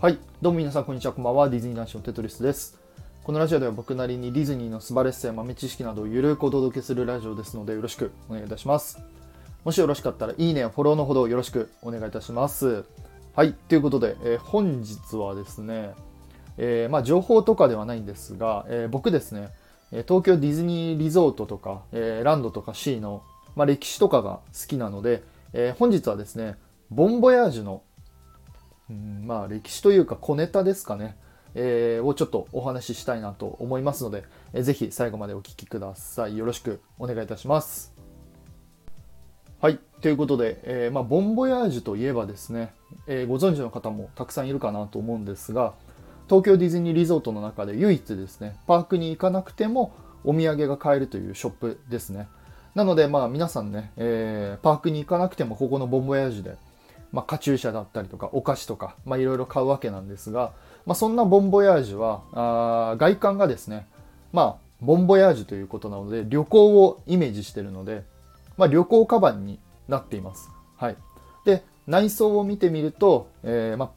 はい、どうも皆さんこんにちは、こんばんは。ディズニー男子のテトリスです。このラジオでは僕なりにディズニーの素晴らしさや豆知識などをゆるくお届けするラジオですのでよろしくお願いいたします。もしよろしかったらいいねやフォローのほどよろしくお願いいたします。はい、ということで、えー本日はですね、えーまあ、情報とかではないんですが、えー僕ですね、東京ディズニーリゾートとか、えランドとかシーの、まあ、歴史とかが好きなので、え本日はですね、ボンボヤージュのうんまあ歴史というか小ネタですかね、えーをちょっとお話ししたいなと思いますので、えーぜひ最後までお聞きください。よろしくお願いいたします。はい。ということで、えーまあ、ボンボヤージュといえばですね、えーご存知の方もたくさんいるかなと思うんですが、東京ディズニーリゾートの中で唯一ですね、パークに行かなくてもお土産が買えるというショップですね。なので、まあ皆さんね、えーパークに行かなくてもここのボンボヤージュでまあ、カチューシャだったりとかお菓子とか、まあ、いろいろ買うわけなんですが、まあ、そんなボンボヤージュはあ外観がですね、まあ、ボンボヤージュということなので旅行をイメージしてるので、まあ、旅行カバンになっています、はい、で内装を見てみると、えーまあ、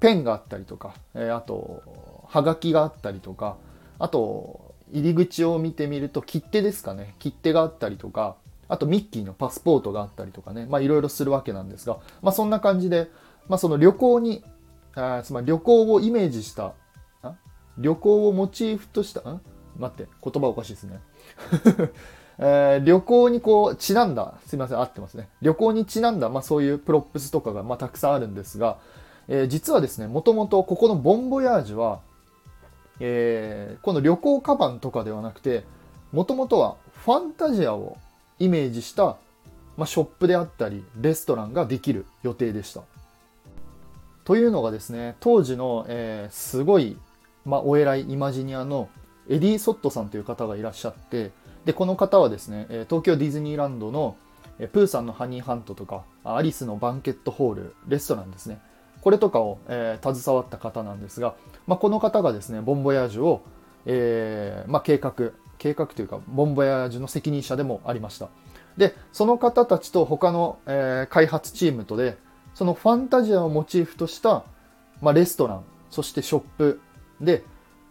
ペンがあったりとか、えーあとはがきがあったりとかあと入り口を見てみると切手ですかね。切手があったりとかあとミッキーのパスポートがあったりとかね、まあいろいろするわけなんですが、まあそんな感じで、まあその旅行に、あつまり旅行をイメージした、あ旅行をモチーフとした、ん待って、言葉おかしいですね。えー旅行にこう、ちなんだ、すいません、合ってますね。旅行にちなんだ、まあそういう props とかが、まあたくさんあるんですが、えー実はですね、もともとここのボンボヤージュは、えーこの旅行カバンとかではなくて、もともとはファンタジアをイメージした、まあ、ショップであったりレストランができる予定でした。というのがですね当時の、えーすごい、まあ、お偉いイマジニアのエディ・ソットさんという方がいらっしゃってでこの方はですね東京ディズニーランドのプーさんのハニーハントとかアリスのバンケットホールレストランですねこれとかを、えー携わった方なんですが、まあ、この方がですねボンボヤージュを、えーまあ、計画計画というかボンボヤージュの責任者でもありました。でその方たちと他の、えー開発チームとでそのファンタジアをモチーフとした、まあ、レストランそしてショップで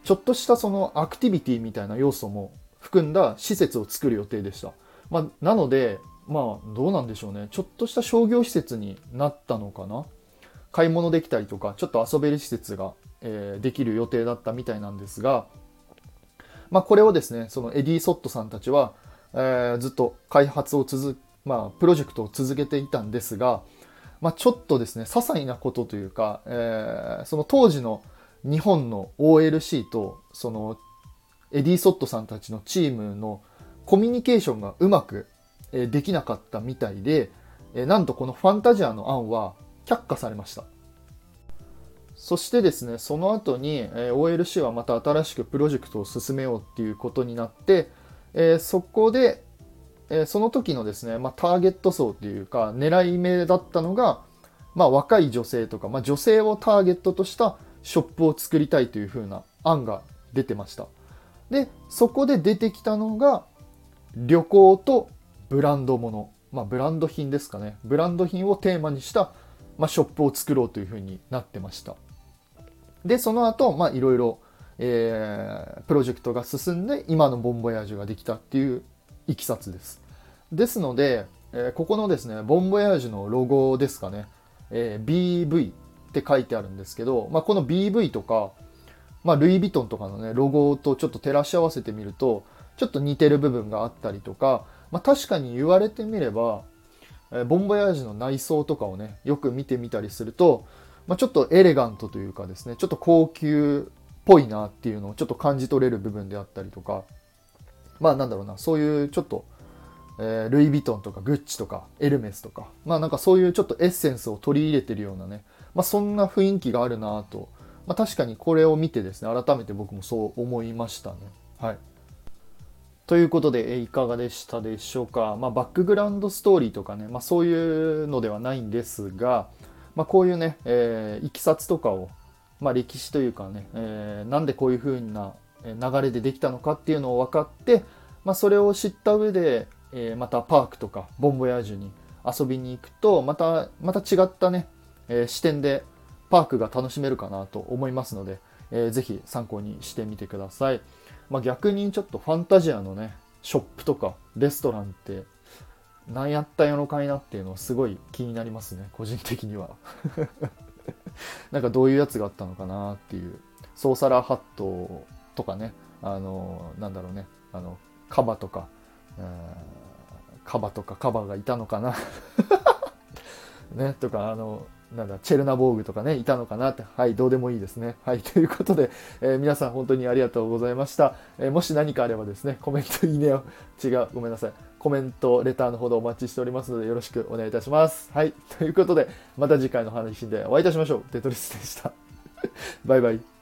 ちょっとしたそのアクティビティみたいな要素も含んだ施設を作る予定でした、まあ、なのでまあどうなんでしょうね。ちょっとした商業施設になったのかな。買い物できたりとかちょっと遊べる施設が、えーできる予定だったみたいなんですが、まあ、これをですねそのエディ・ソットさんたちは、えーずっと開発を続まあ、プロジェクトを続けていたんですが、まあ、ちょっとですね些細なことというか、えーその当時の日本の OLC とそのエディ・ソットさんたちのチームのコミュニケーションがうまく、できなかったみたいで、なんとこのファンタジアの案は却下されました。そしてですねその後に、えー OLC はまた新しくプロジェクトを進めようっていうことになって、えーそこで、えーその時のですね、まあ、ターゲット層っていうか狙い目だったのが、まあ、若い女性とか、まあ、女性をターゲットとしたショップを作りたいという風な案が出てました。でそこで出てきたのが旅行とブランドもの、まあ、ブランド品ですかね。ブランド品をテーマにした、まあ、ショップを作ろうという風になってました。でその後、まあいろいろ、えープロジェクトが進んで今のボンボヤージュができたっていういきさつです。ですので、えーここのですねボンボヤージュのロゴですかね、えー BV って書いてあるんですけど、まあ、この BV とか、まあ、ルイ・ヴィトンとかのねロゴとちょっと照らし合わせてみるとちょっと似てる部分があったりとか、まあ、確かに言われてみれば、えーボンボヤージュの内装とかをねよく見てみたりすると、まあ、ちょっとエレガントというかですねちょっと高級っぽいなっていうのをちょっと感じ取れる部分であったりとかまあなんだろうなそういうちょっと、えールイ・ヴィトンとかグッチとかエルメスとかまあなんかそういうちょっとエッセンスを取り入れてるようなね、まあ、そんな雰囲気があるなと、まあ、確かにこれを見てですね改めて僕もそう思いましたね。はい。ということで、いかがでしたでしょうか、まあ、バックグラウンドストーリーとかね、まあ、そういうのではないんですが、まあ、こういうね、えーいきさつとかを、まあ、歴史というかね、えーなんでこういう風な流れでできたのかっていうのを分かって、まあ、それを知った上で、えーまたパークとかボンボヤージュに遊びに行くとまたまた違ったね、えー視点でパークが楽しめるかなと思いますので、えー、ぜひ参考にしてみてください。まあ、逆にちょっとファンタジアのね、ショップとかレストランって何やったんやろかいなっていうのはすごい気になりますね、個人的には。なんかどういうやつがあったのかなっていう。ソーサラーハットとかね、あの、なんだろうね、あの、カバとか、カバとかカバがいたのかな ね、とか、あの、なんだ、チェルナボーグとかね、いたのかなって、はい、どうでもいいですね。はい、ということで、えー、皆さん本当にありがとうございました。えー、もし何かあればですね、コメント、いいねを、違う、ごめんなさい。コメント、レターのほどお待ちしておりますので、よろしくお願いいたします。はい、ということで、また次回の話でお会いいたしましょう。テトリスでした。バイバイ。